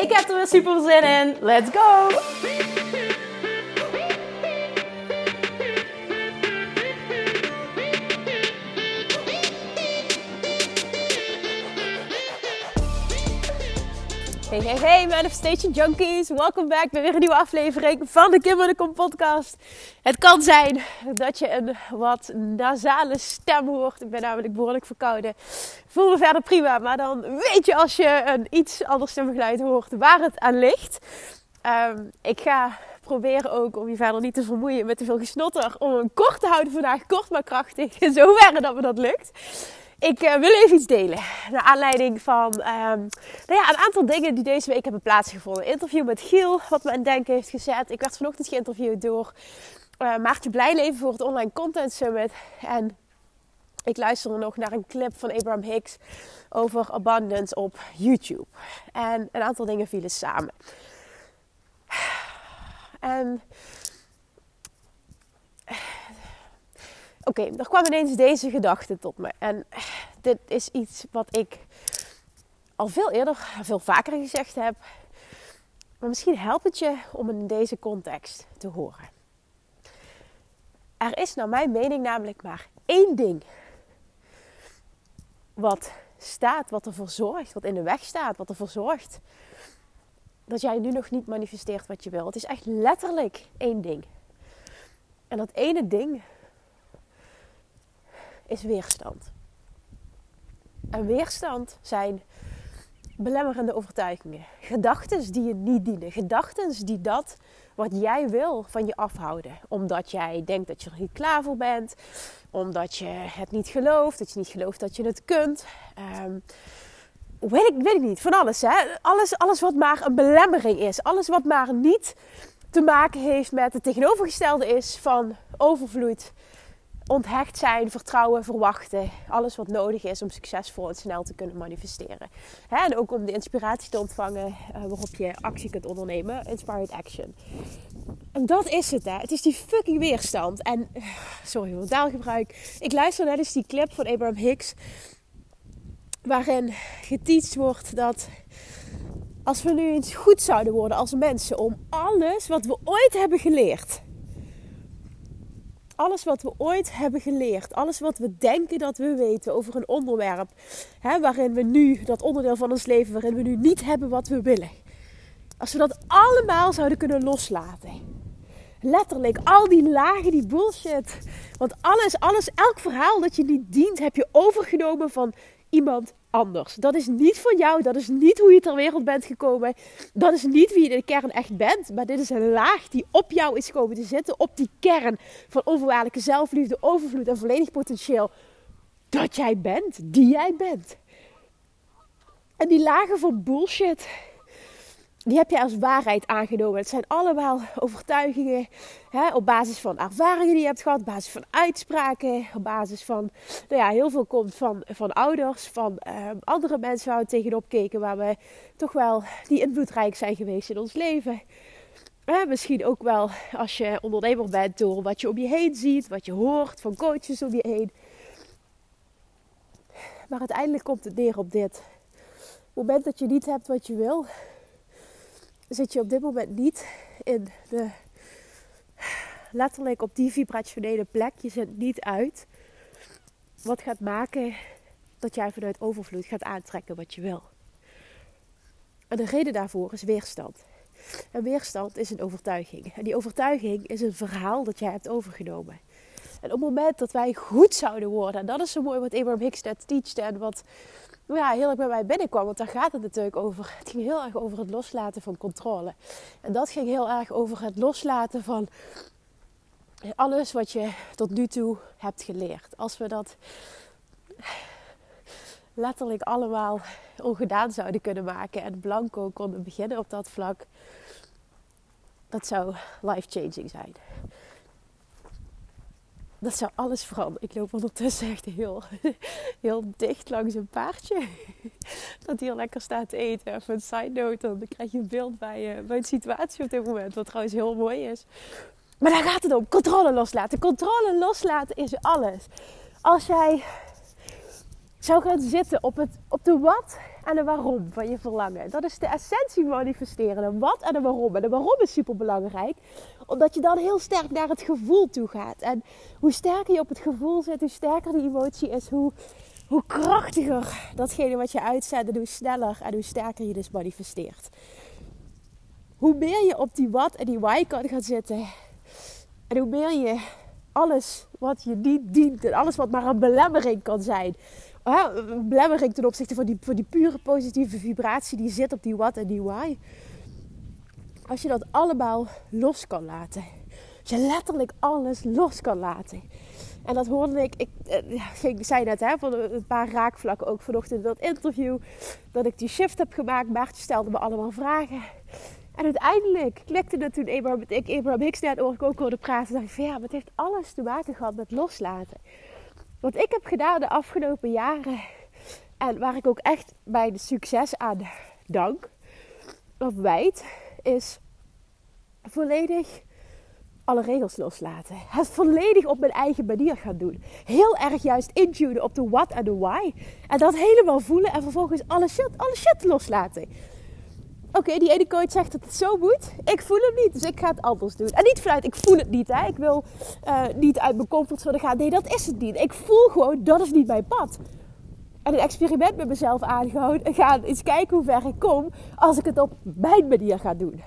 Ik heb er weer super zin in. Let's go! Hey, hey, hey, Manifestation Junkies. Welkom back bij weer een nieuwe aflevering van de Kim Kom podcast. Het kan zijn dat je een wat nasale stem hoort. Ik ben namelijk behoorlijk verkouden. Voel me verder prima, maar dan weet je als je een iets ander stemgeluid hoort waar het aan ligt. Um, ik ga proberen ook om je verder niet te vermoeien met te veel gesnotter. Om een kort te houden vandaag, kort maar krachtig. In zoverre dat me dat lukt. Ik uh, wil even iets delen. Naar aanleiding van um, nou ja, een aantal dingen die deze week hebben plaatsgevonden. Interview met Giel, wat me aan denken heeft gezet. Ik werd vanochtend geïnterviewd door uh, Maartje Blijleven voor het Online Content Summit. En ik luisterde nog naar een clip van Abraham Hicks over abundance op YouTube. En een aantal dingen vielen samen. En Oké, er kwam ineens deze gedachte tot me. En dit is iets wat ik al veel eerder, veel vaker gezegd heb. Maar misschien helpt het je om in deze context te horen. Er is naar mijn mening namelijk maar één ding wat staat, wat ervoor zorgt, wat in de weg staat, wat ervoor zorgt dat jij nu nog niet manifesteert wat je wil. Het is echt letterlijk één ding. En dat ene ding is weerstand. En weerstand zijn belemmerende overtuigingen. Gedachten die je niet dienen. Gedachten die dat wat jij wil van je afhouden. Omdat jij denkt dat je er niet klaar voor bent. Omdat je het niet gelooft. Dat je niet gelooft dat je het kunt. Um, weet, ik, weet niet. Van alles, hè. Alles, alles wat maar een belemmering is. Alles wat maar niet te maken heeft met het tegenovergestelde is van overvloed onthecht zijn, vertrouwen, verwachten. Alles wat nodig is om succesvol en snel te kunnen manifesteren. en ook om de inspiratie te ontvangen uh, waarop je actie kunt ondernemen. Inspired action. En dat is het, hè. Het is die fucking weerstand. En, uh, sorry voor taalgebruik. Ik luister net eens die clip van Abraham Hicks. Waarin geteacht wordt dat als we nu eens goed zouden worden als mensen om alles wat we ooit hebben geleerd alles wat we ooit hebben geleerd, alles wat we denken dat we weten over een onderwerp, hè, waarin we nu, dat onderdeel van ons leven, waarin we nu niet hebben wat we willen. Als we dat allemaal zouden kunnen loslaten. Letterlijk, al die lagen, die bullshit. Want alles, alles, elk verhaal dat je niet dient, heb je overgenomen van iemand anders. Dat is niet van jou. Dat is niet hoe je ter wereld bent gekomen. Dat is niet wie je in de kern echt bent. Maar dit is een laag die op jou is komen te zitten. Op die kern van onvoorwaardelijke zelfliefde, overvloed en volledig potentieel. Dat jij bent. Die jij bent. En die lagen van bullshit die heb je als waarheid aangenomen. Het zijn allemaal overtuigingen hè, op basis van ervaringen die je hebt gehad, op basis van uitspraken, op basis van, nou ja, heel veel komt van, van ouders, van uh, andere mensen waar we tegenop keken, waar we toch wel die invloedrijk zijn geweest in ons leven. Misschien ook wel als je ondernemer bent door wat je om je heen ziet, wat je hoort van coaches om je heen. Maar uiteindelijk komt het neer op dit. Op het moment dat je niet hebt wat je wil, zit je op dit moment niet in de letterlijk op die vibrationele plek. Je zit niet uit. Wat gaat maken dat jij vanuit overvloed gaat aantrekken wat je wil. En de reden daarvoor is weerstand. En weerstand is een overtuiging. En die overtuiging is een verhaal dat jij hebt overgenomen. En op het moment dat wij goed zouden worden, en dat is zo mooi wat Abraham Hicks net teacht en wat ja, heel erg bij mij binnenkwam. Want daar gaat het natuurlijk over. Het ging heel erg over het loslaten van controle. En dat ging heel erg over het loslaten van alles wat je tot nu toe hebt geleerd. Als we dat letterlijk allemaal ongedaan zouden kunnen maken en blanco konden beginnen op dat vlak, dat zou life-changing zijn. Dat zou alles veranderen. Ik loop ondertussen echt heel, heel dicht langs een paardje. Dat hier lekker staat te eten. Even een side note, dan krijg je een beeld bij, uh, bij een situatie op dit moment. Wat trouwens heel mooi is. Maar daar gaat het om. Controle loslaten. Controle loslaten is alles. Als jij zou gaan zitten op, het, op de wat en de waarom van je verlangen. Dat is de essentie manifesteren. De wat en de waarom. En de waarom is super belangrijk. Omdat je dan heel sterk naar het gevoel toe gaat. En hoe sterker je op het gevoel zit, hoe sterker die emotie is, hoe, hoe krachtiger datgene wat je uitzet. En hoe sneller en hoe sterker je dus manifesteert. Hoe meer je op die wat en die why kan gaan zitten. En hoe meer je alles wat je niet dient en alles wat maar een belemmering kan zijn belemmering ten opzichte van die, die pure positieve vibratie die zit op die what en die why. Als je dat allemaal los kan laten. Als je letterlijk alles los kan laten. En dat hoorde ik, ik, eh, ik zei net hè, van een paar raakvlakken ook vanochtend in dat interview. Dat ik die shift heb gemaakt. Maartje stelde me allemaal vragen. En uiteindelijk klikte het toen Abraham, ik Abraham Hicks net ook hoorde praten. dacht ik van ja, maar het heeft alles te maken gehad met loslaten. Wat ik heb gedaan de afgelopen jaren. En waar ik ook echt de succes aan dank. Of wijd. Is volledig alle regels loslaten. Het volledig op mijn eigen manier gaan doen. Heel erg juist intunen op de what en de why. En dat helemaal voelen en vervolgens alle shit, alle shit loslaten. Oké, die ene coach zegt dat het zo moet. Ik voel het niet, dus ik ga het anders doen. En niet vanuit, ik voel het niet. Hè. Ik wil uh, niet uit mijn comfortzone gaan. Nee, dat is het niet. Ik voel gewoon, dat is niet mijn pad. En een experiment met mezelf aangehouden. En gaan eens kijken hoe ver ik kom als ik het op mijn manier ga doen.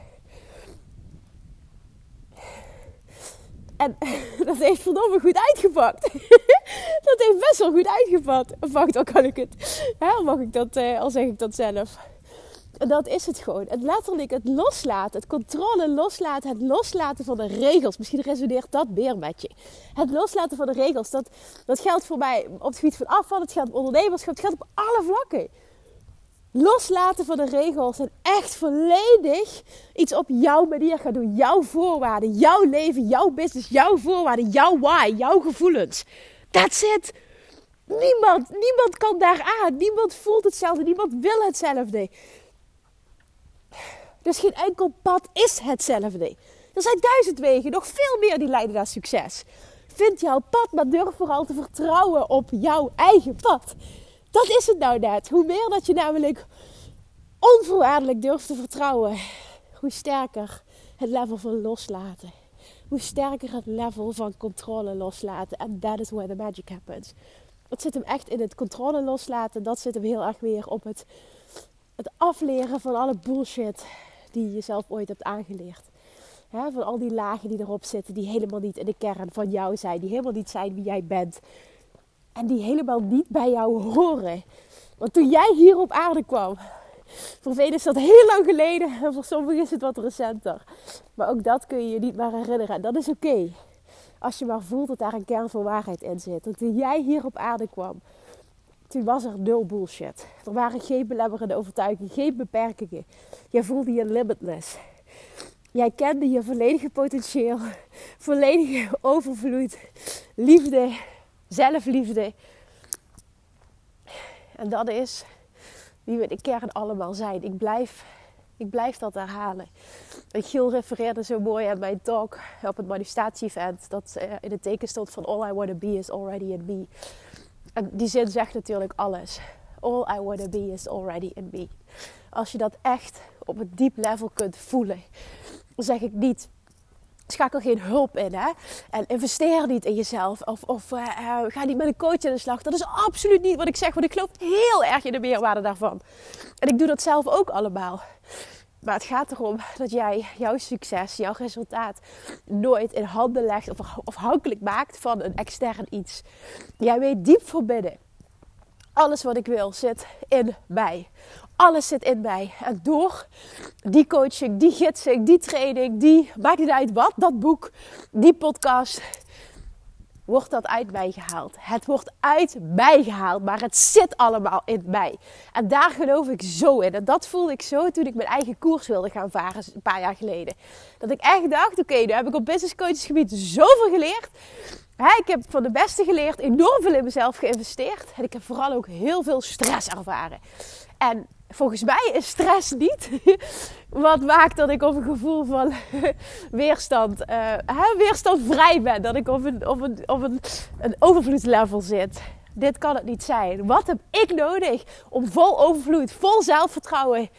En dat heeft verdomme goed uitgepakt. dat heeft best wel goed uitgepakt. Wacht, dan kan ik het. Hè, mag ik dat, uh, al zeg ik dat zelf. Dat is het gewoon. Het letterlijk het loslaten, het controle loslaten, het loslaten van de regels. Misschien resoneert dat meer met je. Het loslaten van de regels, dat, dat geldt voor mij op het gebied van afval, het geldt op ondernemerschap, het geldt op alle vlakken. Loslaten van de regels en echt volledig iets op jouw manier gaan doen. Jouw voorwaarden, jouw leven, jouw business, jouw voorwaarden, jouw why, jouw gevoelens. That's it. Niemand, niemand kan daar aan. Niemand voelt hetzelfde. Niemand wil hetzelfde. Dus geen enkel pad is hetzelfde. Er zijn duizend wegen, nog veel meer die leiden naar succes. Vind jouw pad, maar durf vooral te vertrouwen op jouw eigen pad. Dat is het nou net. Hoe meer dat je namelijk onvoorwaardelijk durft te vertrouwen, hoe sterker het level van loslaten. Hoe sterker het level van controle loslaten. En that is where the magic happens. Dat zit hem echt in het controle loslaten. Dat zit hem heel erg weer op het, het afleren van alle bullshit die je zelf ooit hebt aangeleerd. van al die lagen die erop zitten, die helemaal niet in de kern van jou zijn, die helemaal niet zijn wie jij bent. En die helemaal niet bij jou horen. Want toen jij hier op aarde kwam, voor velen is dat heel lang geleden en voor sommigen is het wat recenter. Maar ook dat kun je je niet meer herinneren. En dat is oké. Als je maar voelt dat daar een kern van waarheid in zit. Dat toen jij hier op aarde kwam, toen was er nul bullshit. Er waren geen belemmerende overtuigingen, geen beperkingen. Jij voelde je limitless. Jij kende je volledige potentieel, volledige overvloed, liefde, zelfliefde. En dat is wie we de kern allemaal zijn. Ik blijf, ik blijf dat herhalen. Giel refereerde zo mooi aan mijn talk op het manifestatie-event. Dat eh, in het teken stond van All I Want to Be is Already in Me. En die zin zegt natuurlijk alles. All I want to be is already in me. Als je dat echt op een diep level kunt voelen, zeg ik niet. Schakel geen hulp in hè? en investeer niet in jezelf. Of, of uh, ga niet met een coach aan de slag. Dat is absoluut niet wat ik zeg, want ik geloof heel erg in de meerwaarde daarvan. En ik doe dat zelf ook allemaal. Maar het gaat erom dat jij jouw succes, jouw resultaat nooit in handen legt of afhankelijk maakt van een extern iets. Jij weet diep voor binnen. Alles wat ik wil zit in mij. Alles zit in mij. En door die coaching, die gidsing, die training, die, maakt niet uit wat, dat boek, die podcast, wordt dat uit mij gehaald. Het wordt uit mij gehaald, maar het zit allemaal in mij. En daar geloof ik zo in. En dat voelde ik zo toen ik mijn eigen koers wilde gaan varen een paar jaar geleden. Dat ik echt dacht, oké, nu heb ik op business coachesgebied zoveel geleerd. ik heb van de beste geleerd, enorm veel in mezelf geïnvesteerd. En ik heb vooral ook heel veel stress ervaren. En volgens mij is stress niet wat maakt dat ik op een gevoel van weerstand, uh, weerstandvrij ben. Dat ik op een, op een, op een, een overvloedslevel zit. Dit kan het niet zijn. Wat heb ik nodig om vol overvloed, vol zelfvertrouwen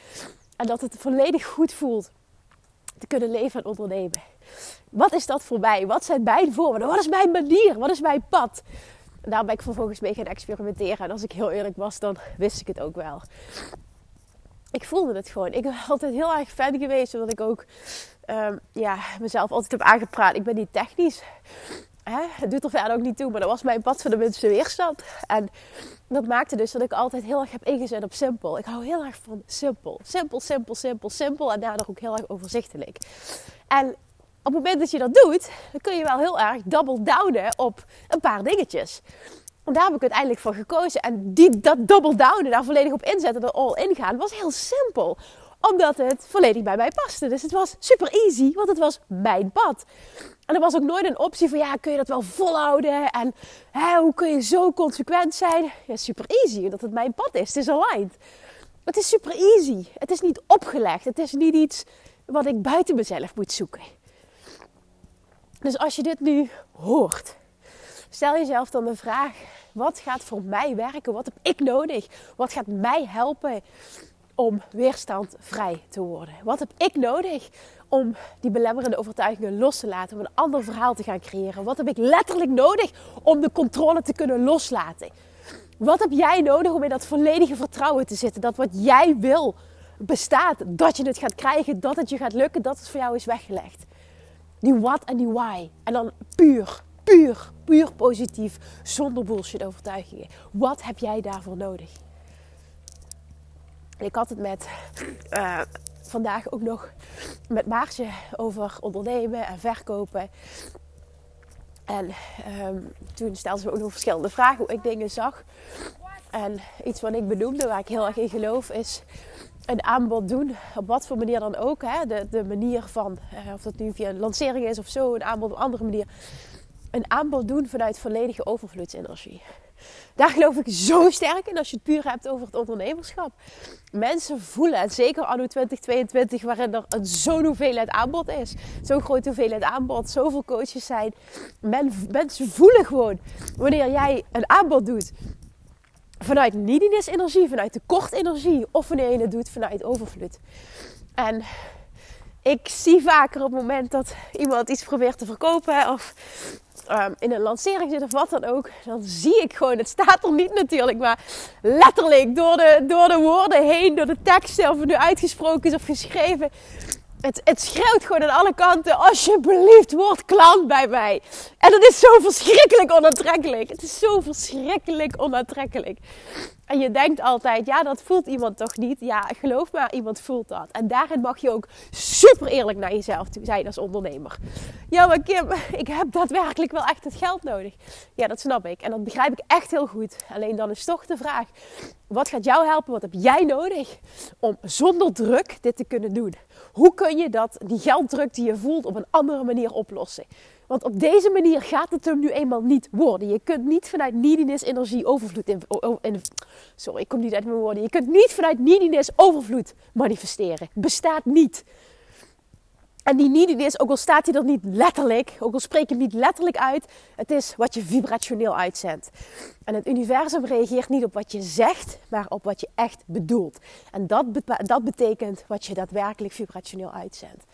en dat het volledig goed voelt te kunnen leven en ondernemen? Wat is dat voor mij? Wat zijn mijn voorwaarden? Wat is mijn manier? Wat is mijn pad? En daar ben ik vervolgens mee gaan experimenteren. En als ik heel eerlijk was, dan wist ik het ook wel ik voelde het gewoon. Ik ben altijd heel erg fan geweest, omdat ik ook um, ja, mezelf altijd heb aangepraat. Ik ben niet technisch. Hè? Het doet er verder ook niet toe, maar dat was mijn pad van de minste weerstand. En dat maakte dus dat ik altijd heel erg heb ingezet op simpel. Ik hou heel erg van simpel. Simpel, simpel, simpel, simpel. En daardoor ook heel erg overzichtelijk. En op het moment dat je dat doet, dan kun je wel heel erg double downen op een paar dingetjes. Daar heb ik uiteindelijk voor gekozen. En die, dat double downen, daar volledig op inzetten, er all in gaan, was heel simpel. Omdat het volledig bij mij paste. Dus het was super easy, want het was mijn pad. En er was ook nooit een optie van, ja, kun je dat wel volhouden? En hè, hoe kun je zo consequent zijn? Ja, super easy, omdat het mijn pad is. Het is aligned. Het is super easy. Het is niet opgelegd. Het is niet iets wat ik buiten mezelf moet zoeken. Dus als je dit nu hoort Stel jezelf dan de vraag: wat gaat voor mij werken? Wat heb ik nodig? Wat gaat mij helpen om weerstandvrij te worden? Wat heb ik nodig om die belemmerende overtuigingen los te laten, om een ander verhaal te gaan creëren? Wat heb ik letterlijk nodig om de controle te kunnen loslaten? Wat heb jij nodig om in dat volledige vertrouwen te zitten? Dat wat jij wil bestaat, dat je het gaat krijgen, dat het je gaat lukken, dat het voor jou is weggelegd. Die what en die why. En dan puur, puur, puur positief, zonder bullshit overtuigingen. Wat heb jij daarvoor nodig? Ik had het met uh, vandaag ook nog met Maartje over ondernemen en verkopen. En um, toen stelde ze ook nog verschillende vragen hoe ik dingen zag. En iets wat ik benoemde, waar ik heel erg in geloof, is een aanbod doen. Op wat voor manier dan ook. Hè? De, de manier van, uh, of dat nu via een lancering is of zo, een aanbod op een andere manier een aanbod doen vanuit volledige overvloedsenergie. Daar geloof ik zo sterk in als je het puur hebt over het ondernemerschap. Mensen voelen, en zeker anno 2022, waarin er zo'n hoeveelheid aanbod is. Zo'n grote hoeveelheid aanbod, zoveel coaches zijn. mensen voelen gewoon wanneer jij een aanbod doet vanuit neediness energie, vanuit tekort energie. Of wanneer je het doet vanuit overvloed. En ik zie vaker op het moment dat iemand iets probeert te verkopen of Ehm, in een lancering zit of wat dan ook, dan zie ik gewoon, het staat er niet natuurlijk, maar letterlijk door de, door de woorden heen, door de teksten, of het nu uitgesproken is of geschreven. Het, het schreeuwt gewoon aan alle kanten, alsjeblieft, word klant bij mij. En dat is zo verschrikkelijk onaantrekkelijk. Het is zo verschrikkelijk onaantrekkelijk. En je denkt altijd, ja, dat voelt iemand toch niet? Ja, geloof maar, iemand voelt dat. En daarin mag je ook super eerlijk naar jezelf toe zijn als ondernemer. Ja, maar Kim, ik heb daadwerkelijk wel echt het geld nodig. Ja, dat snap ik. En dat begrijp ik echt heel goed. Alleen dan is toch de vraag, wat gaat jou helpen? Wat heb jij nodig om zonder druk dit te kunnen doen? Hoe kun je dat, die gelddruk die je voelt, op een andere manier oplossen? Want op deze manier gaat het hem nu eenmaal niet worden. Je kunt niet vanuit neediness energie overvloed in, sorry, ik kom niet uit mijn woorden. Je kunt niet vanuit neediness overvloed manifesteren. Bestaat niet. En die neediness, ook al staat hij er niet letterlijk, ook al spreek je hem niet letterlijk uit, het is wat je vibrationeel uitzendt. En het universum reageert niet op wat je zegt, maar op wat je echt bedoelt. En dat, dat betekent wat je daadwerkelijk vibrationeel uitzendt.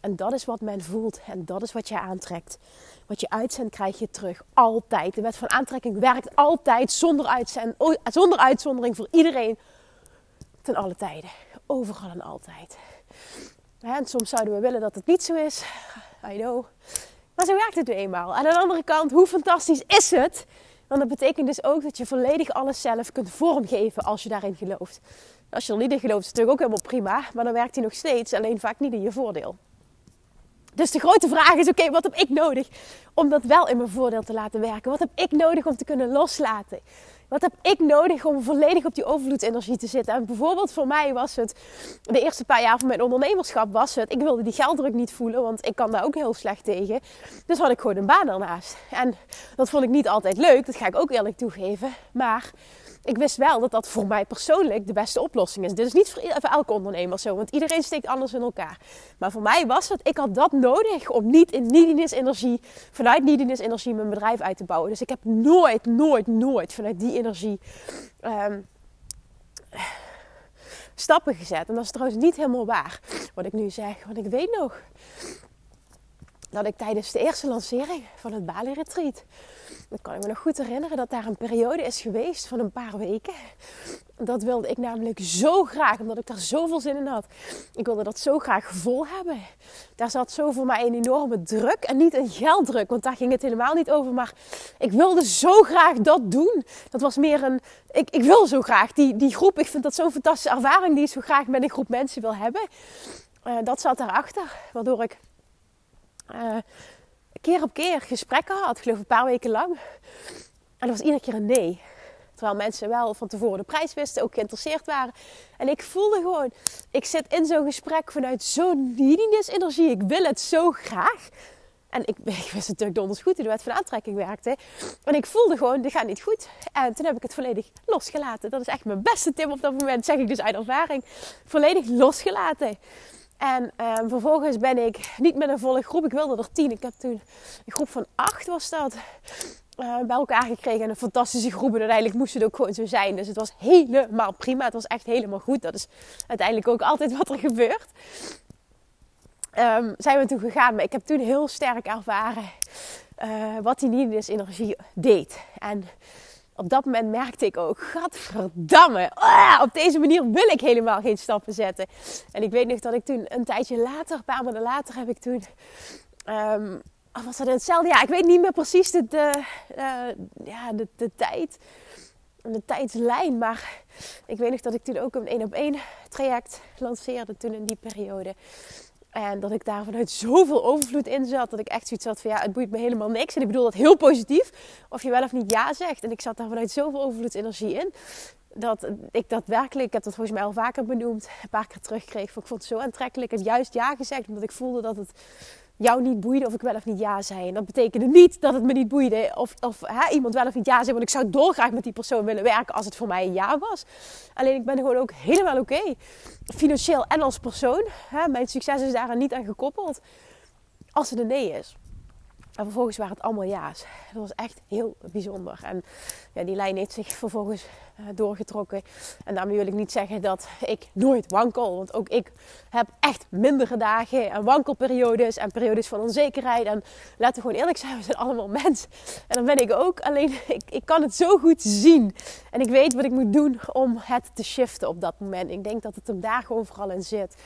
En dat is wat men voelt en dat is wat je aantrekt. Wat je uitzendt krijg je terug, altijd. De wet van aantrekking werkt altijd zonder, uitzend, zonder uitzondering voor iedereen, ten alle tijden. Overal en altijd. En soms zouden we willen dat het niet zo is. I know. Maar zo werkt het nu eenmaal. Aan de andere kant, hoe fantastisch is het? Want dat betekent dus ook dat je volledig alles zelf kunt vormgeven als je daarin gelooft. Als je er niet in gelooft, is het natuurlijk ook helemaal prima. Maar dan werkt hij nog steeds, alleen vaak niet in je voordeel. Dus de grote vraag is: oké, wat heb ik nodig om dat wel in mijn voordeel te laten werken? Wat heb ik nodig om te kunnen loslaten? Wat heb ik nodig om volledig op die overvloedsenergie te zitten? En bijvoorbeeld voor mij was het, de eerste paar jaar van mijn ondernemerschap was het, ik wilde die gelddruk niet voelen, want ik kan daar ook heel slecht tegen. Dus had ik gewoon een baan ernaast. En dat vond ik niet altijd leuk, dat ga ik ook eerlijk toegeven. Maar ik wist wel dat dat voor mij persoonlijk de beste oplossing is. Dit is niet voor, elke ondernemer zo, want iedereen steekt anders in elkaar. Maar voor mij was het, ik had dat nodig om niet in neediness energie, vanuit neediness energie mijn bedrijf uit te bouwen. Dus ik heb nooit, nooit, nooit vanuit die energie um, stappen gezet. En dat is trouwens niet helemaal waar wat ik nu zeg, want ik weet nog dat ik tijdens de eerste lancering van het Bali Retreat dan kan ik me nog goed herinneren dat daar een periode is geweest van een paar weken. Dat wilde ik namelijk zo graag, omdat ik daar zoveel zin in had. Ik wilde dat zo graag vol hebben. Daar zat zo voor mij een enorme druk. En niet een gelddruk, want daar ging het helemaal niet over. Maar ik wilde zo graag dat doen. Dat was meer een. Ik, ik wil zo graag die, die groep. Ik vind dat zo'n fantastische ervaring die ik zo graag met een groep mensen wil hebben. Uh, dat zat daarachter. Waardoor ik. Uh, keer op keer gesprekken had. Ik geloof een paar weken lang. En dat was iedere keer een nee. Terwijl mensen wel van tevoren de prijs wisten, ook geïnteresseerd waren. En ik voelde gewoon, ik zit in zo'n gesprek vanuit zo'n neediness-energie. Ik wil het zo graag. En ik, wist natuurlijk donders goed hoe de van aantrekking werkte. En ik voelde gewoon, dit gaat niet goed. En toen heb ik het volledig losgelaten. Dat is echt mijn beste tip op dat moment, zeg ik dus uit ervaring. Volledig losgelaten. En ehm, vervolgens ben ik niet met een volle groep. Ik wilde er tien. Ik heb toen een groep van acht was dat. Uh, bij elkaar gekregen. En een fantastische groep. En uiteindelijk moest het ook gewoon zo zijn. Dus het was helemaal prima. Het was echt helemaal goed. Dat is uiteindelijk ook altijd wat er gebeurt. Um, zijn we toen gegaan. Maar ik heb toen heel sterk ervaren uh, wat die Nidus energie deed. En op dat moment merkte ik ook, gadverdamme, ah, op deze manier wil ik helemaal geen stappen zetten. En ik weet nog dat ik toen een tijdje later, een paar maanden later, heb ik toen, um, was dat hetzelfde? Ja, ik weet niet meer precies de, uh, ja, de, de tijd, de tijdslijn, maar ik weet nog dat ik toen ook een één op één traject lanceerde toen in die periode. En dat ik daar vanuit zoveel overvloed in zat. Dat ik echt zoiets had van ja, het boeit me helemaal niks. En ik bedoel dat heel positief. Of je wel of niet ja zegt. En ik zat daar vanuit zoveel overvloedsenergie in. Dat ik dat werkelijk, ik heb dat volgens mij al vaker benoemd, een paar keer terugkreeg. Ik vond het zo aantrekkelijk. Heb juist ja gezegd, omdat ik voelde dat het jou niet boeide of ik wel of niet ja zei. En dat betekende niet dat het me niet boeide of, of hè, iemand wel of niet ja zei. Want ik zou dolgraag met die persoon willen werken als het voor mij een ja was. Alleen ik ben gewoon ook helemaal oké. Financieel en als persoon. Hè, mijn succes is daar niet aan gekoppeld. Als het een nee is. En vervolgens waren het allemaal ja's. Dat was echt heel bijzonder. En ja, die lijn heeft zich vervolgens uh, doorgetrokken. En daarmee wil ik niet zeggen dat ik nooit wankel. Want ook ik heb echt mindere dagen en wankelperiodes en periodes van onzekerheid. En laten we gewoon eerlijk zijn, we zijn allemaal mensen. En dan ben ik ook. Alleen ik, ik kan het zo goed zien. En ik weet wat ik moet doen om het te shiften op dat moment. Ik denk dat het hem daar gewoon vooral in zit.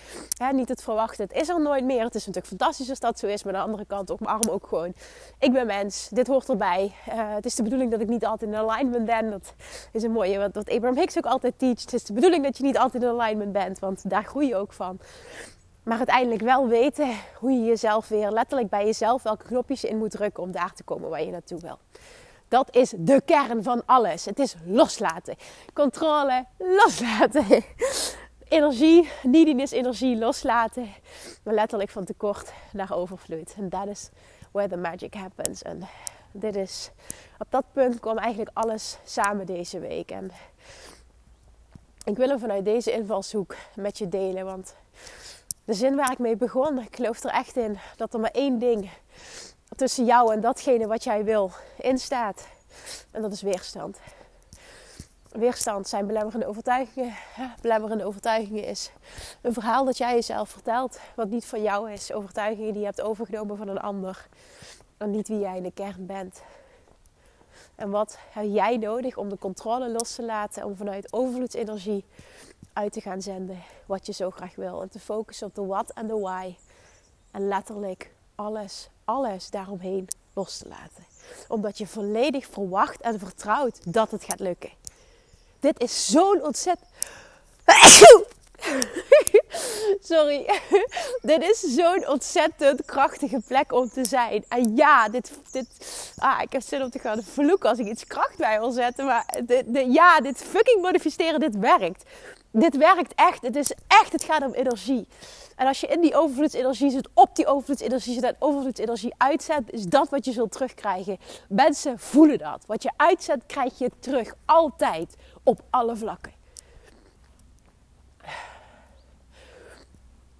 niet het verwachten. Het is er nooit meer. Het is natuurlijk fantastisch als dat zo is. Maar aan de andere kant ook mijn arm ook gewoon. Ik ben mens. Dit hoort erbij. Uh, het is de bedoeling dat ik niet altijd in alignment ben. Dat is een mooie wat, wat Abraham Hicks ook altijd teacht. Het is de bedoeling dat je niet altijd in alignment bent, want daar groei je ook van. Maar uiteindelijk wel weten hoe je jezelf weer letterlijk bij jezelf welke knopjes je in moet drukken om daar te komen waar je naartoe wil. Dat is de kern van alles. Het is loslaten. Controle, loslaten. Energie, neediness energie loslaten. Maar letterlijk van tekort naar overvloed. En dat is where the magic happens. En dit is, op dat punt kwam eigenlijk alles samen deze week. En ik wil hem vanuit deze invalshoek met je delen. Want de zin waar ik mee begon, ik geloof er echt in dat er maar één ding tussen jou en datgene wat jij wil instaat. En dat is weerstand. Weerstand zijn belemmerende overtuigingen. Belemmerende overtuigingen is een verhaal dat jij jezelf vertelt, wat niet van jou is. Overtuigingen die je hebt overgenomen van een ander en niet wie jij in de kern bent. En wat heb jij nodig om de controle los te laten, om vanuit overvloedsenergie uit te gaan zenden wat je zo graag wil. En te focussen op de what en de why. En letterlijk alles, alles daaromheen los te laten. Omdat je volledig verwacht en vertrouwt dat het gaat lukken. Dit is zo'n ontzettend. Sorry. dit is zo'n ontzettend krachtige plek om te zijn. En ja, dit, dit, ah, ik heb zin om te gaan vloeken als ik iets kracht bij wil zetten. Maar de, de, ja, dit fucking manifesteren, dit werkt. Dit werkt echt. Het is echt, het gaat om energie. En als je in die overvloedsenergie zit, op die overvloedsenergie zit en overvloedsenergie uitzet, is dat wat je zult terugkrijgen. Mensen voelen dat. Wat je uitzet, krijg je terug. Altijd. Op alle vlakken.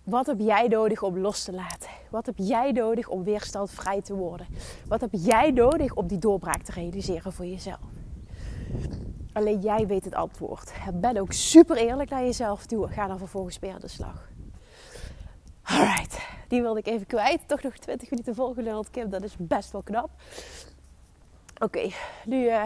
Wat heb jij nodig om los te laten? Wat heb jij nodig om weerstandvrij te worden? Wat heb jij nodig om die doorbraak te realiseren voor jezelf? Alleen jij weet het antwoord. Ben ook super eerlijk naar jezelf toe. Ga dan vervolgens weer aan de slag. Alright, die wilde ik even kwijt. Toch nog 20 minuten volgeluld, Kim. Dat is best wel knap. Oké, nu. Uh,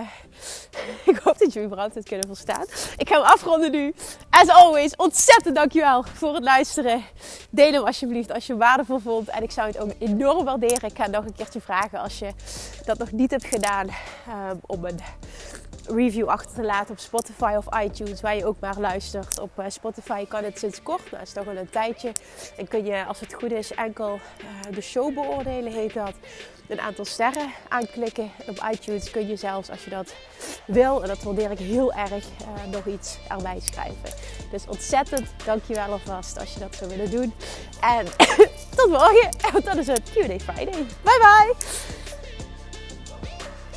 ik hoop dat jullie überhaupt het kunnen verstaan. Ik ga hem afronden nu. As always, ontzettend dankjewel voor het luisteren. Deel hem alsjeblieft als je waardevol vond. En ik zou het ook enorm waarderen. Ik ga nog een keertje vragen als je dat nog niet hebt gedaan. Um, om een review achter te laten op Spotify of iTunes, waar je ook maar luistert. Op uh, Spotify kan het sinds kort, dat is toch al een tijdje. En kun je, als het goed is, enkel uh, de show beoordelen, heet dat een aantal sterren aanklikken. Op iTunes kun je zelfs, als je dat wil, en dat waardeer ik heel erg, uh, nog iets erbij schrijven. Dus ontzettend dankjewel alvast als je dat zou willen doen. En tot morgen, want dat is het Q&A Friday. Bye bye!